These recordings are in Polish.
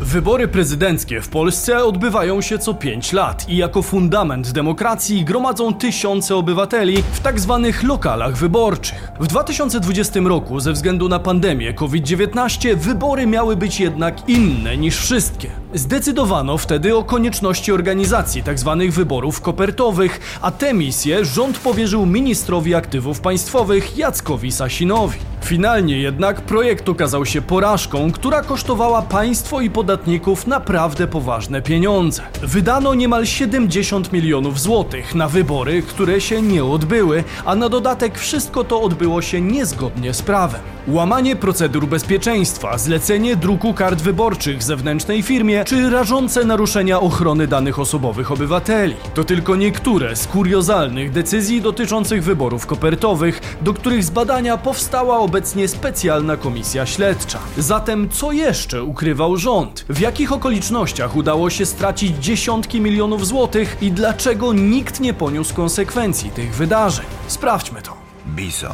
Wybory prezydenckie w Polsce odbywają się co 5 lat i jako fundament demokracji gromadzą tysiące obywateli w tak zwanych lokalach wyborczych. W 2020 roku ze względu na pandemię COVID-19 wybory miały być jednak inne niż wszystkie. Zdecydowano wtedy o konieczności organizacji tzw. wyborów kopertowych, a tę misję rząd powierzył ministrowi aktywów państwowych Jackowi Sasinowi. Finalnie jednak projekt okazał się porażką, która kosztowała państwo i podatników naprawdę poważne pieniądze. Wydano niemal 70 milionów złotych na wybory, które się nie odbyły, a na dodatek wszystko to odbyło się niezgodnie z prawem. Łamanie procedur bezpieczeństwa, zlecenie druku kart wyborczych zewnętrznej firmie czy rażące naruszenia ochrony danych osobowych obywateli. To tylko niektóre z kuriozalnych decyzji dotyczących wyborów kopertowych, do których zbadania powstała obecnie specjalna komisja śledcza. Zatem co jeszcze ukrywał rząd? W jakich okolicznościach udało się stracić dziesiątki milionów złotych i dlaczego nikt nie poniósł konsekwencji tych wydarzeń? Sprawdźmy to. Bison.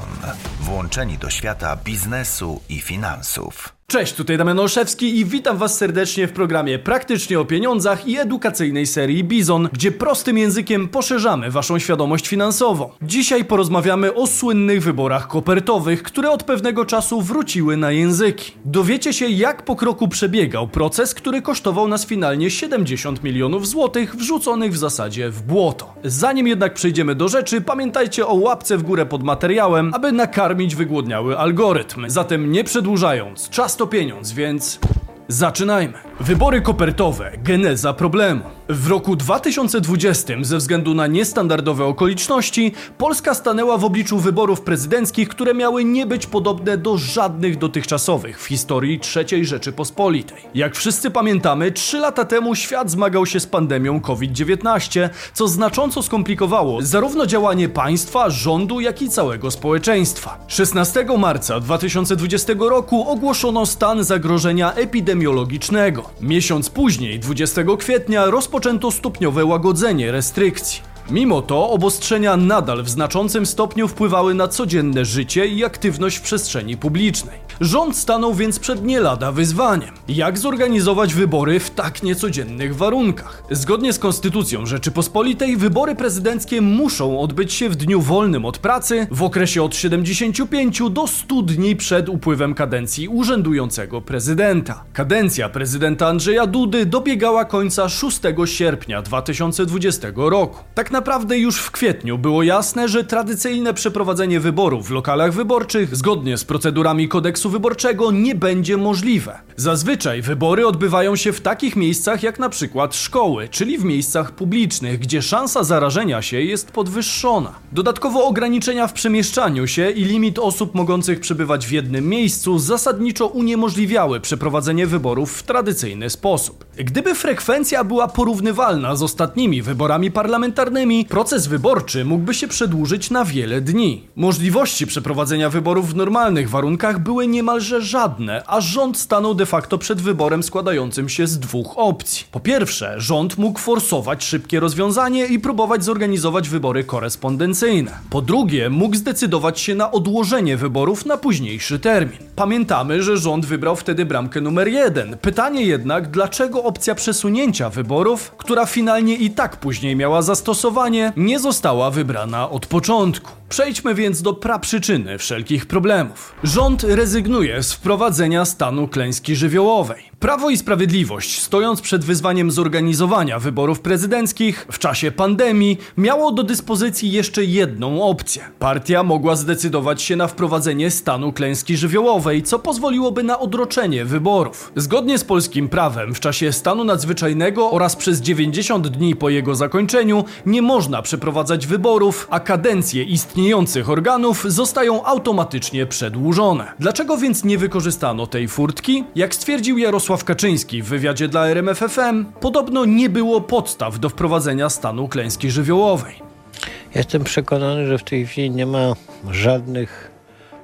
Włączeni do świata biznesu i finansów. Cześć, tutaj Damian Olszewski i witam Was serdecznie w programie Praktycznie o pieniądzach i edukacyjnej serii Bizon, gdzie prostym językiem poszerzamy Waszą świadomość finansową. Dzisiaj porozmawiamy o słynnych wyborach kopertowych, które od pewnego czasu wróciły na języki. Dowiecie się, jak po kroku przebiegał proces, który kosztował nas finalnie 70 milionów złotych, wrzuconych w zasadzie w błoto. Zanim jednak przejdziemy do rzeczy, pamiętajcie o łapce w górę pod materiałem, aby nakarmić wygłodniały algorytm. Zatem nie przedłużając, czas to pieniądz, więc zaczynajmy. Wybory kopertowe, geneza problemu. W roku 2020, ze względu na niestandardowe okoliczności, Polska stanęła w obliczu wyborów prezydenckich, które miały nie być podobne do żadnych dotychczasowych w historii III Rzeczypospolitej. Jak wszyscy pamiętamy, trzy lata temu świat zmagał się z pandemią COVID-19, co znacząco skomplikowało zarówno działanie państwa, rządu, jak i całego społeczeństwa. 16 marca 2020 roku ogłoszono stan zagrożenia epidemiologicznego. Miesiąc później, 20 kwietnia, rozpoczęto stopniowe łagodzenie restrykcji. Mimo to obostrzenia nadal w znaczącym stopniu wpływały na codzienne życie i aktywność w przestrzeni publicznej. Rząd stanął więc przed nie lada wyzwaniem. Jak zorganizować wybory w tak niecodziennych warunkach? Zgodnie z Konstytucją Rzeczypospolitej wybory prezydenckie muszą odbyć się w dniu wolnym od pracy w okresie od 75 do 100 dni przed upływem kadencji urzędującego prezydenta. Kadencja prezydenta Andrzeja Dudy dobiegała końca 6 sierpnia 2020 roku. Tak naprawdę już w kwietniu było jasne, że tradycyjne przeprowadzenie wyborów w lokalach wyborczych zgodnie z procedurami kodeksu wyborczego nie będzie możliwe. Zazwyczaj wybory odbywają się w takich miejscach jak na przykład szkoły, czyli w miejscach publicznych, gdzie szansa zarażenia się jest podwyższona. Dodatkowo ograniczenia w przemieszczaniu się i limit osób mogących przebywać w jednym miejscu zasadniczo uniemożliwiały przeprowadzenie wyborów w tradycyjny sposób. Gdyby frekwencja była porównywalna z ostatnimi wyborami parlamentarnymi, proces wyborczy mógłby się przedłużyć na wiele dni. Możliwości przeprowadzenia wyborów w normalnych warunkach były niemalże żadne, a rząd stanął de facto przed wyborem składającym się z dwóch opcji. Po pierwsze, rząd mógł forsować szybkie rozwiązanie i próbować zorganizować wybory korespondencyjne. Po drugie, mógł zdecydować się na odłożenie wyborów na późniejszy termin. Pamiętamy, że rząd wybrał wtedy bramkę numer jeden. Pytanie jednak, dlaczego opcja przesunięcia wyborów, która finalnie i tak później miała zastosowanie, nie została wybrana od początku. Przejdźmy więc do praprzyczyny wszelkich problemów. Rząd rezygnuje z wprowadzenia stanu klęski żywiołowej. Prawo i Sprawiedliwość, stojąc przed wyzwaniem zorganizowania wyborów prezydenckich w czasie pandemii, miało do dyspozycji jeszcze jedną opcję. Partia mogła zdecydować się na wprowadzenie stanu klęski żywiołowej, co pozwoliłoby na odroczenie wyborów. Zgodnie z polskim prawem, w czasie stanu nadzwyczajnego oraz przez 90 dni po jego zakończeniu nie można przeprowadzać wyborów, a kadencje istniejących organów zostają automatycznie przedłużone. Dlaczego więc nie wykorzystano tej furtki? Jak stwierdził Jarosław Kaczyński w wywiadzie dla RMFFM, podobno nie było podstaw do wprowadzenia stanu klęski żywiołowej. Jestem przekonany, że w tej chwili nie ma żadnych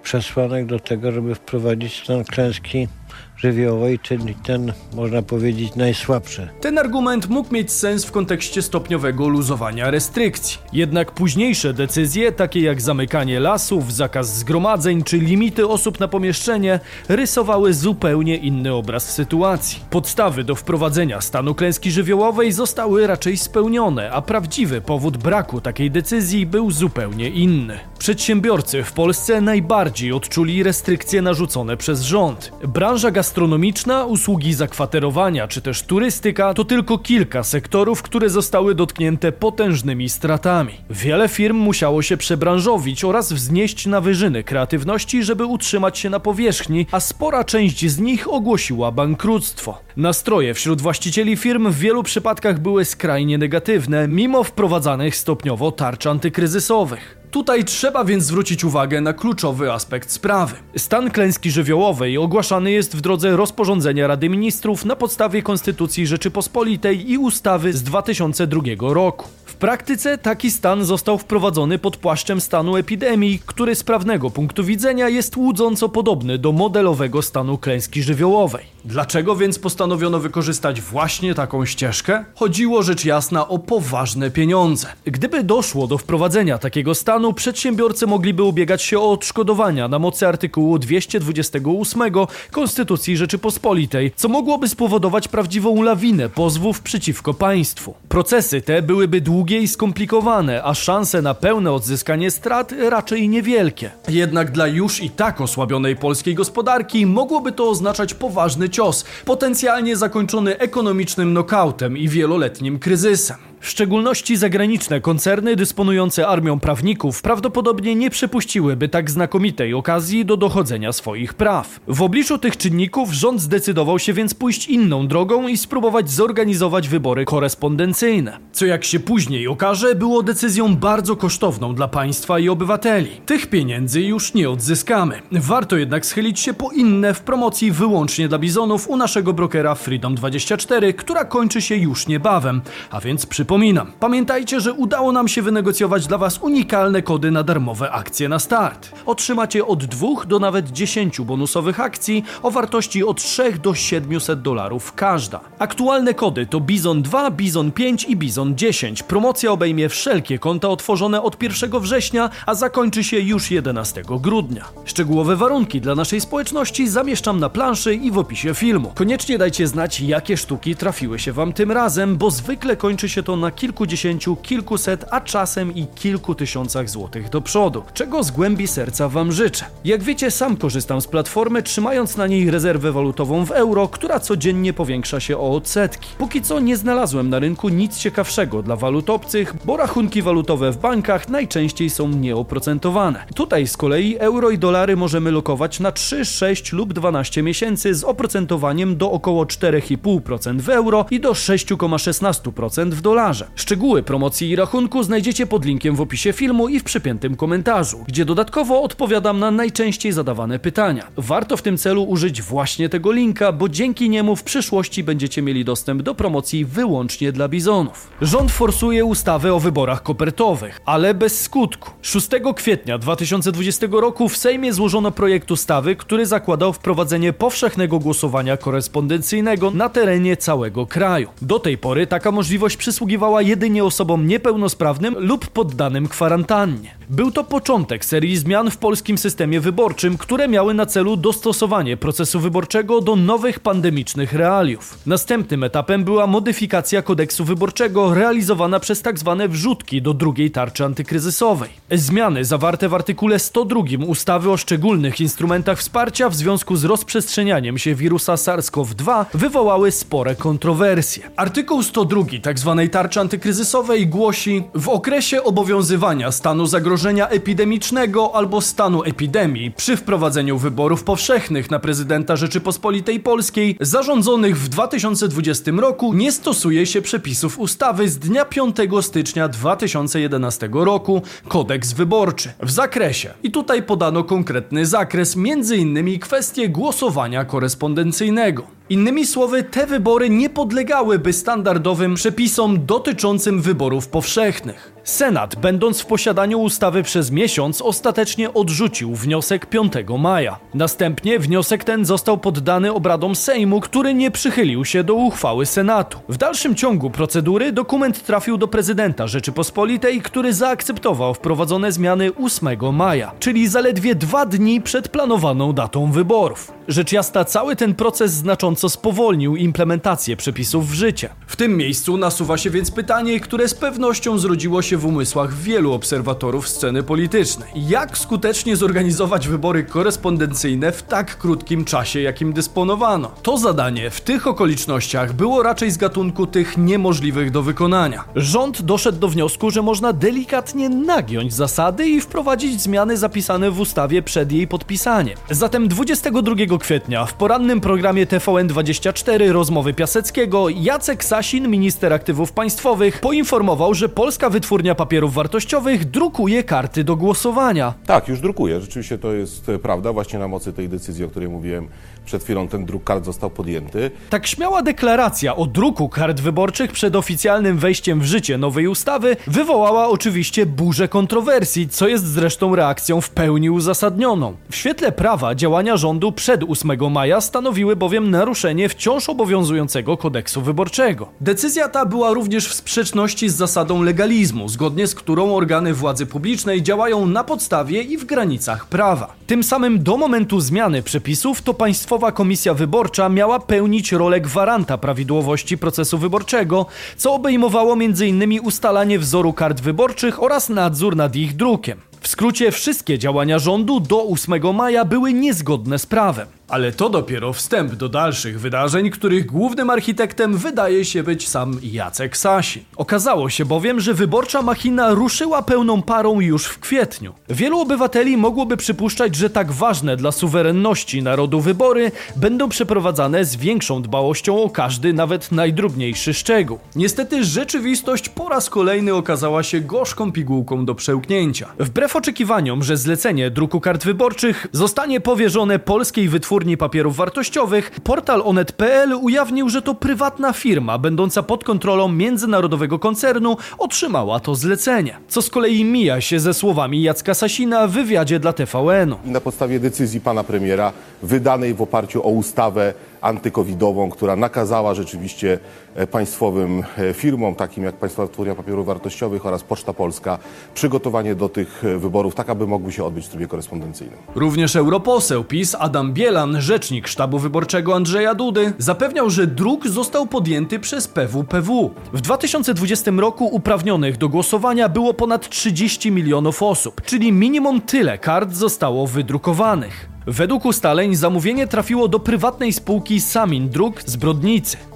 przesłanek do tego, żeby wprowadzić stan klęski żywiołowej, czyli ten, można powiedzieć, najsłabszy. Ten argument mógł mieć sens w kontekście stopniowego luzowania restrykcji. Jednak późniejsze decyzje, takie jak zamykanie lasów, zakaz zgromadzeń czy limity osób na pomieszczenie, rysowały zupełnie inny obraz sytuacji. Podstawy do wprowadzenia stanu klęski żywiołowej zostały raczej spełnione, a prawdziwy powód braku takiej decyzji był zupełnie inny. Przedsiębiorcy w Polsce najbardziej odczuli restrykcje narzucone przez rząd. Branża gastronomiczna, usługi zakwaterowania czy też turystyka to tylko kilka sektorów, które zostały dotknięte potężnymi stratami. Wiele firm musiało się przebranżowić oraz wznieść na wyżyny kreatywności, żeby utrzymać się na powierzchni, a spora część z nich ogłosiła bankructwo. Nastroje wśród właścicieli firm w wielu przypadkach były skrajnie negatywne, mimo wprowadzanych stopniowo tarcz antykryzysowych. Tutaj trzeba więc zwrócić uwagę na kluczowy aspekt sprawy. Stan klęski żywiołowej ogłaszany jest w drodze rozporządzenia Rady Ministrów na podstawie Konstytucji Rzeczypospolitej i ustawy z 2002 roku. W praktyce taki stan został wprowadzony pod płaszczem stanu epidemii, który z prawnego punktu widzenia jest łudząco podobny do modelowego stanu klęski żywiołowej. Dlaczego więc postanowiono wykorzystać właśnie taką ścieżkę? Chodziło rzecz jasna o poważne pieniądze. Gdyby doszło do wprowadzenia takiego stanu, przedsiębiorcy mogliby ubiegać się o odszkodowania na mocy artykułu 228 Konstytucji Rzeczypospolitej, co mogłoby spowodować prawdziwą lawinę pozwów przeciwko państwu. Procesy te byłyby długie i skomplikowane, a szanse na pełne odzyskanie strat raczej niewielkie. Jednak dla już i tak osłabionej polskiej gospodarki mogłoby to oznaczać poważny cios, potencjalnie zakończony ekonomicznym nokautem i wieloletnim kryzysem. W szczególności zagraniczne koncerny dysponujące armią prawników prawdopodobnie nie przepuściłyby tak znakomitej okazji do dochodzenia swoich praw. W obliczu tych czynników rząd zdecydował się więc pójść inną drogą i spróbować zorganizować wybory korespondencyjne. Co jak się później okaże, było decyzją bardzo kosztowną dla państwa i obywateli. Tych pieniędzy już nie odzyskamy. Warto jednak schylić się po inne w promocji wyłącznie dla bizonów u naszego brokera Freedom24, która kończy się już niebawem, a więc przy Przypominam, pamiętajcie, że udało nam się wynegocjować dla Was unikalne kody na darmowe akcje na start. Otrzymacie od 2 do nawet 10 bonusowych akcji o wartości od 3 do 700 dolarów każda. Aktualne kody to Bizon 2, Bizon 5 i Bizon 10. Promocja obejmie wszelkie konta otworzone od 1 września, a zakończy się już 11 grudnia. Szczegółowe warunki dla naszej społeczności zamieszczam na planszy i w opisie filmu. Koniecznie dajcie znać, jakie sztuki trafiły się Wam tym razem, bo zwykle kończy się to na kilkudziesięciu, kilkuset, a czasem i kilku tysiącach złotych do przodu, czego z głębi serca Wam życzę. Jak wiecie, sam korzystam z platformy, trzymając na niej rezerwę walutową w euro, która codziennie powiększa się o odsetki. Póki co nie znalazłem na rynku nic ciekawszego dla walut obcych, bo rachunki walutowe w bankach najczęściej są nieoprocentowane. Tutaj z kolei euro i dolary możemy lokować na 3, 6 lub 12 miesięcy z oprocentowaniem do około 4,5% w euro i do 6,16% w dolarze. Szczegóły promocji i rachunku znajdziecie pod linkiem w opisie filmu i w przypiętym komentarzu, gdzie dodatkowo odpowiadam na najczęściej zadawane pytania. Warto w tym celu użyć właśnie tego linka, bo dzięki niemu w przyszłości będziecie mieli dostęp do promocji wyłącznie dla bizonów. Rząd forsuje ustawę o wyborach kopertowych, ale bez skutku. 6 kwietnia 2020 roku w Sejmie złożono projekt ustawy, który zakładał wprowadzenie powszechnego głosowania korespondencyjnego na terenie całego kraju. Do tej pory taka możliwość przysługiwała przysługiwała jedynie osobom niepełnosprawnym lub poddanym kwarantannie. Był to początek serii zmian w polskim systemie wyborczym, które miały na celu dostosowanie procesu wyborczego do nowych pandemicznych realiów. Następnym etapem była modyfikacja kodeksu wyborczego realizowana przez tzw. Tak wrzutki do drugiej tarczy antykryzysowej. Zmiany zawarte w artykule 102 ustawy o szczególnych instrumentach wsparcia w związku z rozprzestrzenianiem się wirusa SARS-CoV-2 wywołały spore kontrowersje. Artykuł 102 tzw. Tak tarczy antykryzysowej głosi w okresie obowiązywania stanu zagrożenia epidemicznego albo stanu epidemii. Przy wprowadzeniu wyborów powszechnych na prezydenta Rzeczypospolitej Polskiej zarządzonych w 2020 roku nie stosuje się przepisów ustawy z dnia 5 stycznia 2011 roku Kodeks Wyborczy. W zakresie. I tutaj podano konkretny zakres, innymi kwestie głosowania korespondencyjnego. Innymi słowy, te wybory nie podlegałyby standardowym przepisom dotyczącym wyborów powszechnych. Senat, będąc w posiadaniu ustawy przez miesiąc, ostatecznie odrzucił wniosek 5 maja. Następnie wniosek ten został poddany obradom Sejmu, który nie przychylił się do uchwały Senatu. W dalszym ciągu procedury dokument trafił do prezydenta Rzeczypospolitej, który zaakceptował wprowadzone zmiany 8 maja, czyli zaledwie dwa dni przed planowaną datą wyborów. Rzecz jasna, cały ten proces znacząco spowolnił implementację przepisów w życie. W tym miejscu nasuwa się więc pytanie, które z pewnością zrodziło się w umysłach wielu obserwatorów sceny politycznej. Jak skutecznie zorganizować wybory korespondencyjne w tak krótkim czasie, jakim dysponowano? To zadanie w tych okolicznościach było raczej z gatunku tych niemożliwych do wykonania. Rząd doszedł do wniosku, że można delikatnie nagiąć zasady i wprowadzić zmiany zapisane w ustawie przed jej podpisaniem. Zatem 22 kwietnia w porannym programie TVN24 rozmowy Piaseckiego Jacek Sasin, minister aktywów państwowych, poinformował, że polska wytwórnia papierów wartościowych drukuje karty do głosowania. Tak, już drukuje. Rzeczywiście to jest e, prawda. Właśnie na mocy tej decyzji, o której mówiłem przed chwilą, ten druk kart został podjęty. Tak śmiała deklaracja o druku kart wyborczych przed oficjalnym wejściem w życie nowej ustawy wywołała oczywiście burzę kontrowersji, co jest zresztą reakcją w pełni uzasadnioną. W świetle prawa działania rządu przed 8 maja stanowiły bowiem naruszenie wciąż obowiązującego kodeksu wyborczego. Decyzja ta była również w sprzeczności z zasadą legalizmu, zgodnie z którą organy władzy publicznej działają na podstawie i w granicach prawa. Tym samym do momentu zmiany przepisów to Państwowa Komisja Wyborcza miała pełnić rolę gwaranta prawidłowości procesu wyborczego, co obejmowało m.in. ustalanie wzoru kart wyborczych oraz nadzór nad ich drukiem. W skrócie wszystkie działania rządu do 8 maja były niezgodne z prawem. Ale to dopiero wstęp do dalszych wydarzeń, których głównym architektem wydaje się być sam Jacek Sasin. Okazało się bowiem, że wyborcza machina ruszyła pełną parą już w kwietniu. Wielu obywateli mogłoby przypuszczać, że tak ważne dla suwerenności narodu wybory będą przeprowadzane z większą dbałością o każdy, nawet najdrobniejszy szczegół. Niestety rzeczywistość po raz kolejny okazała się gorzką pigułką do przełknięcia. Wbrew oczekiwaniom, że zlecenie druku kart wyborczych zostanie powierzone polskiej wytwórni papierów wartościowych, portal onet.pl ujawnił, że to prywatna firma będąca pod kontrolą międzynarodowego koncernu otrzymała to zlecenie. Co z kolei mija się ze słowami Jacka Sasina w wywiadzie dla TVN-u. Na podstawie decyzji pana premiera, wydanej w oparciu o ustawę antykowidową, która nakazała rzeczywiście e, państwowym e, firmom, takim jak Państwowa Wytwórnia Papierów Wartościowych oraz Poczta Polska, przygotowanie do tych e, wyborów, tak aby mogły się odbyć w trybie korespondencyjnym. Również europoseł PiS Adam Bielan, rzecznik sztabu wyborczego Andrzeja Dudy, zapewniał, że druk został podjęty przez PWPW. W 2020 roku uprawnionych do głosowania było ponad 30 milionów osób, czyli minimum tyle kart zostało wydrukowanych. Według ustaleń zamówienie trafiło do prywatnej spółki Samin Druk z.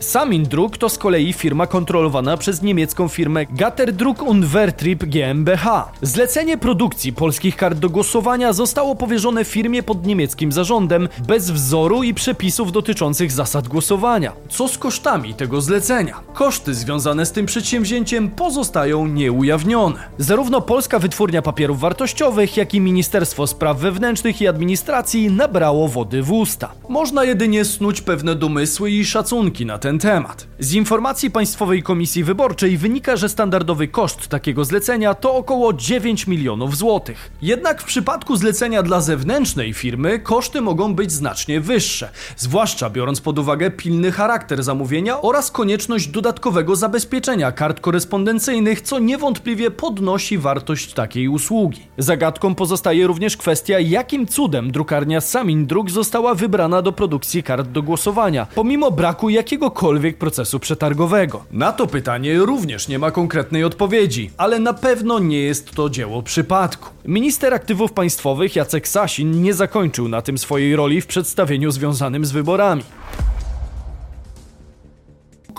Samin Druk to z kolei firma kontrolowana przez niemiecką firmę Gatterdruck und Vertrieb GmbH. Zlecenie produkcji polskich kart do głosowania zostało powierzone firmie pod niemieckim zarządem, bez wzoru i przepisów dotyczących zasad głosowania. Co z kosztami tego zlecenia? Koszty związane z tym przedsięwzięciem pozostają nieujawnione. Zarówno Polska Wytwórnia Papierów Wartościowych, jak i Ministerstwo Spraw Wewnętrznych i Administracji nabrało wody w usta. Można jedynie snuć pewne domysły i szacunki na ten temat. Z informacji Państwowej Komisji Wyborczej wynika, że standardowy koszt takiego zlecenia to około 9 milionów złotych. Jednak w przypadku zlecenia dla zewnętrznej firmy koszty mogą być znacznie wyższe, zwłaszcza biorąc pod uwagę pilny charakter zamówienia oraz konieczność dodatkowego zabezpieczenia kart korespondencyjnych, co niewątpliwie podnosi wartość takiej usługi. Zagadką pozostaje również kwestia, jakim cudem drukarnia Samin Druk została wybrana do produkcji kart do głosowania, pomimo braku jakiegokolwiek procesu przetargowego. Na to pytanie również nie ma konkretnej odpowiedzi, ale na pewno nie jest to dzieło przypadku. Minister aktywów państwowych Jacek Sasin nie zakończył na tym swojej roli w przedstawieniu związanym z wyborami.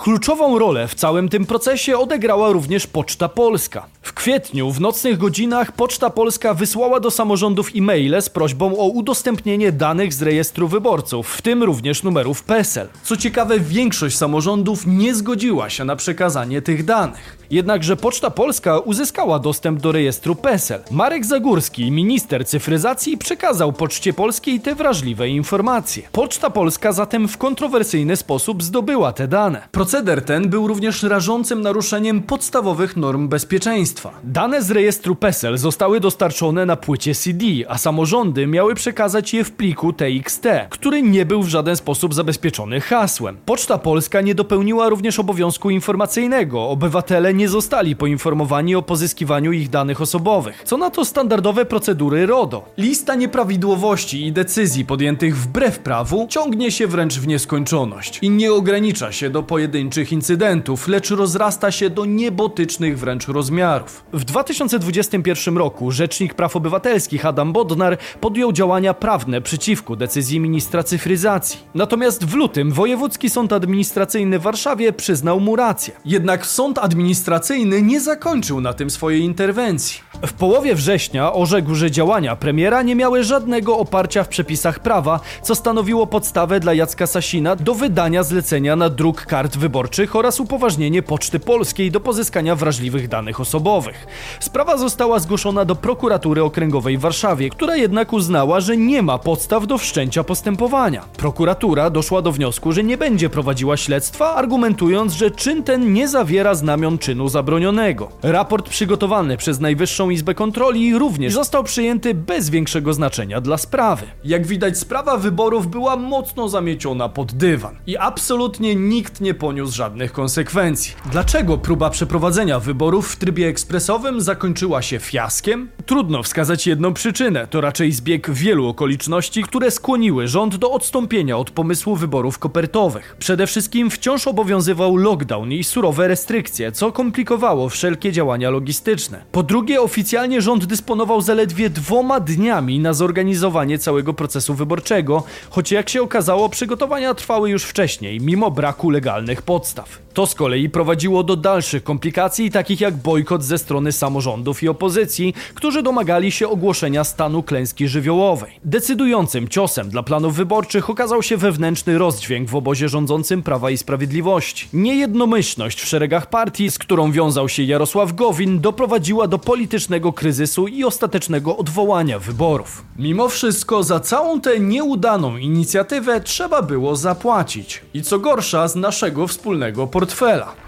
Kluczową rolę w całym tym procesie odegrała również Poczta Polska. W kwietniu w nocnych godzinach Poczta Polska wysłała do samorządów e-maile z prośbą o udostępnienie danych z rejestru wyborców, w tym również numerów PESEL. Co ciekawe, większość samorządów nie zgodziła się na przekazanie tych danych. Jednakże Poczta Polska uzyskała dostęp do rejestru PESEL. Marek Zagórski, minister cyfryzacji, przekazał Poczcie Polskiej te wrażliwe informacje. Poczta Polska zatem w kontrowersyjny sposób zdobyła te dane. Proceder ten był również rażącym naruszeniem podstawowych norm bezpieczeństwa. Dane z rejestru PESEL zostały dostarczone na płycie CD, a samorządy miały przekazać je w pliku TXT, który nie był w żaden sposób zabezpieczony hasłem. Poczta Polska nie dopełniła również obowiązku informacyjnego. Obywatele nie zostali poinformowani o pozyskiwaniu ich danych osobowych. Co na to standardowe procedury RODO. Lista nieprawidłowości i decyzji podjętych wbrew prawu ciągnie się wręcz w nieskończoność i nie ogranicza się do pojedynczych incydentów, lecz rozrasta się do niebotycznych wręcz rozmiarów. W 2021 roku Rzecznik Praw Obywatelskich Adam Bodnar podjął działania prawne przeciwko decyzji ministra cyfryzacji. Natomiast w lutym Wojewódzki Sąd Administracyjny w Warszawie przyznał mu rację. Jednak sąd administracyjny nie zakończył na tym swojej interwencji. W połowie września orzekł, że działania premiera nie miały żadnego oparcia w przepisach prawa, co stanowiło podstawę dla Jacka Sasina do wydania zlecenia na druk kart wyborczych oraz upoważnienie Poczty Polskiej do pozyskania wrażliwych danych osobowych. Sprawa została zgłoszona do prokuratury okręgowej w Warszawie, która jednak uznała, że nie ma podstaw do wszczęcia postępowania. Prokuratura doszła do wniosku, że nie będzie prowadziła śledztwa, argumentując, że czyn ten nie zawiera znamion czynu zabronionego. Raport przygotowany przez Najwyższą Izbę Kontroli również został przyjęty bez większego znaczenia dla sprawy. Jak widać, sprawa wyborów była mocno zamieciona pod dywan i absolutnie nikt nie poniósł żadnych konsekwencji. Dlaczego próba przeprowadzenia wyborów w trybie ekspresowym zakończyła się fiaskiem? Trudno wskazać jedną przyczynę, to raczej zbieg wielu okoliczności, które skłoniły rząd do odstąpienia od pomysłu wyborów kopertowych. Przede wszystkim wciąż obowiązywał lockdown i surowe restrykcje, co komplikowało wszelkie działania logistyczne. Po drugie, oficjalnie rząd dysponował zaledwie dwoma dniami na zorganizowanie całego procesu wyborczego, choć jak się okazało, przygotowania trwały już wcześniej, mimo braku legalnych podstaw. To z kolei prowadziło do dalszych komplikacji, takich jak bojkot ze strony samorządów i opozycji, którzy domagali się ogłoszenia stanu klęski żywiołowej. Decydującym ciosem dla planów wyborczych okazał się wewnętrzny rozdźwięk w obozie rządzącym Prawa i Sprawiedliwości. Niejednomyślność w szeregach partii, z którą wiązał się Jarosław Gowin, doprowadziła do politycznego kryzysu i ostatecznego odwołania wyborów. Mimo wszystko za całą tę nieudaną inicjatywę trzeba było zapłacić. I co gorsza, z naszego wspólnego portfela.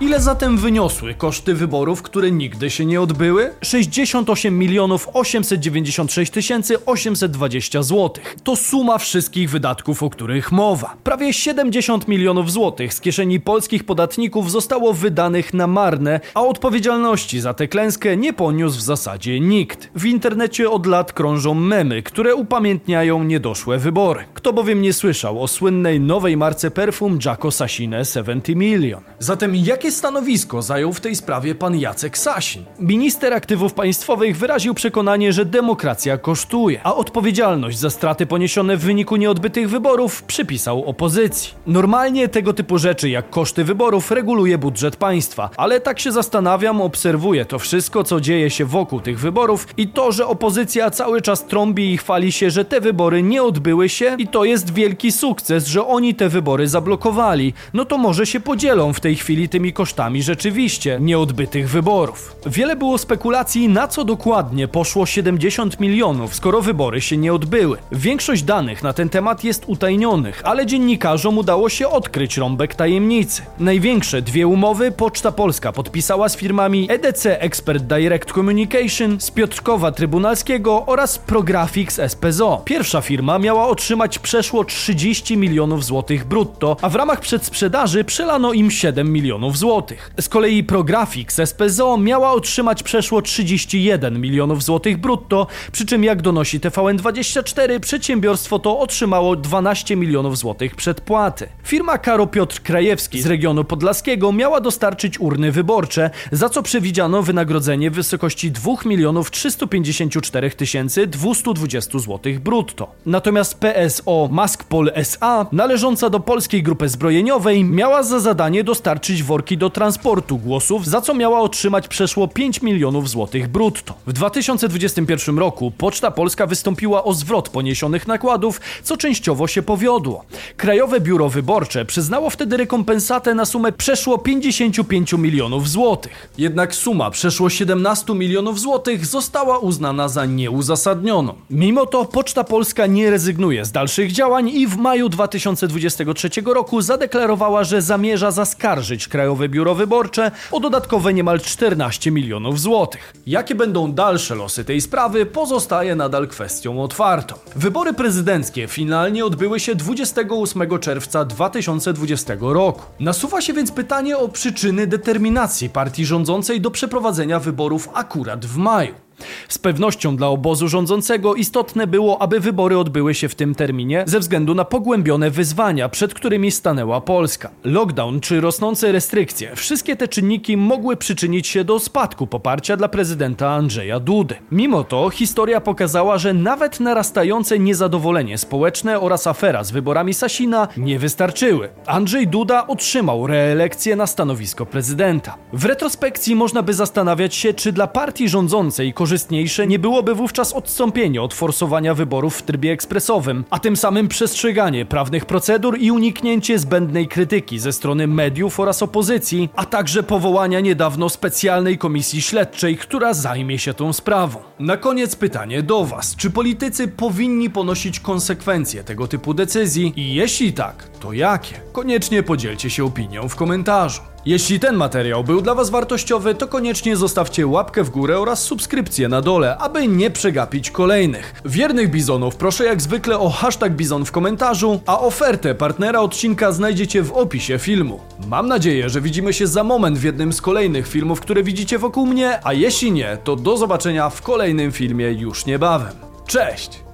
Ile zatem wyniosły koszty wyborów, które nigdy się nie odbyły? 68 milionów 896 tysięcy 820 zł. To suma wszystkich wydatków, o których mowa. Prawie 70 milionów złotych z kieszeni polskich podatników zostało wydanych na marne, a odpowiedzialności za tę klęskę nie poniósł w zasadzie nikt. W internecie od lat krążą memy, które upamiętniają niedoszłe wybory. Kto bowiem nie słyszał o słynnej nowej marce perfum Jaco Sasine 70 Million. Zatem jakie stanowisko zajął w tej sprawie pan Jacek Sasin? Minister aktywów państwowych wyraził przekonanie, że demokracja kosztuje, a odpowiedzialność za straty poniesione w wyniku nieodbytych wyborów przypisał opozycji. Normalnie tego typu rzeczy jak koszty wyborów reguluje budżet państwa, ale tak się zastanawiam, obserwuję to wszystko, co dzieje się wokół tych wyborów i to, że opozycja cały czas trąbi i chwali się, że te wybory nie odbyły się i to jest wielki sukces, że oni te wybory zablokowali, no to może się podzielą w tej chwili tymi kosztami rzeczywiście nieodbytych wyborów. Wiele było spekulacji, na co dokładnie poszło 70 milionów, skoro wybory się nie odbyły. Większość danych na ten temat jest utajnionych, ale dziennikarzom udało się odkryć rąbek tajemnicy. Największe dwie umowy Poczta Polska podpisała z firmami EDC Expert Direct Communication z Piotrkowa Trybunalskiego oraz Prografix SPZO. Pierwsza firma miała otrzymać przeszło 30 milionów złotych brutto, a w ramach przedsprzedaży przelano im 7 milionów złotych. Z kolei Prografix SPZO miała otrzymać przeszło 31 milionów złotych brutto, przy czym jak donosi TVN24, przedsiębiorstwo to otrzymało 12 milionów złotych przedpłaty. Firma Karo Piotr Krajewski z regionu Podlaskiego miała dostarczyć urny wyborcze, za co przewidziano wynagrodzenie w wysokości 2 milionów 354 tysięcy 220 zł brutto. Natomiast PSO Maskpol SA, należąca do polskiej grupy zbrojeniowej, miała za zadanie dostarczyć dostarczyć worki do transportu głosów, za co miała otrzymać przeszło 5 milionów złotych brutto. W 2021 roku Poczta Polska wystąpiła o zwrot poniesionych nakładów, co częściowo się powiodło. Krajowe Biuro Wyborcze przyznało wtedy rekompensatę na sumę przeszło 55 milionów złotych. Jednak suma przeszło 17 milionów złotych została uznana za nieuzasadnioną. Mimo to Poczta Polska nie rezygnuje z dalszych działań i w maju 2023 roku zadeklarowała, że zamierza zaskarżyć Krajowe Biuro Wyborcze o dodatkowe niemal 14 milionów złotych. Jakie będą dalsze losy tej sprawy pozostaje nadal kwestią otwartą. Wybory prezydenckie finalnie odbyły się 28 czerwca 2020 roku. Nasuwa się więc pytanie o przyczyny determinacji partii rządzącej do przeprowadzenia wyborów akurat w maju. Z pewnością dla obozu rządzącego istotne było, aby wybory odbyły się w tym terminie ze względu na pogłębione wyzwania, przed którymi stanęła Polska. Lockdown czy rosnące restrykcje, wszystkie te czynniki mogły przyczynić się do spadku poparcia dla prezydenta Andrzeja Dudy. Mimo to historia pokazała, że nawet narastające niezadowolenie społeczne oraz afera z wyborami Sasina nie wystarczyły. Andrzej Duda otrzymał reelekcję na stanowisko prezydenta. W retrospekcji można by zastanawiać się, czy dla partii rządzącej korzystniejsze nie byłoby wówczas odstąpienie od forsowania wyborów w trybie ekspresowym, a tym samym przestrzeganie prawnych procedur i uniknięcie zbędnej krytyki ze strony mediów oraz opozycji, a także powołania niedawno specjalnej komisji śledczej, która zajmie się tą sprawą. Na koniec pytanie do Was: czy politycy powinni ponosić konsekwencje tego typu decyzji i jeśli tak, to jakie? Koniecznie podzielcie się opinią w komentarzu. Jeśli ten materiał był dla Was wartościowy, to koniecznie zostawcie łapkę w górę oraz subskrypcję na dole, aby nie przegapić kolejnych. Wiernych bizonów proszę jak zwykle o hashtag bizon w komentarzu, a ofertę partnera odcinka znajdziecie w opisie filmu. Mam nadzieję, że widzimy się za moment w jednym z kolejnych filmów, które widzicie wokół mnie, a jeśli nie, to do zobaczenia w kolejnym filmie już niebawem. Cześć!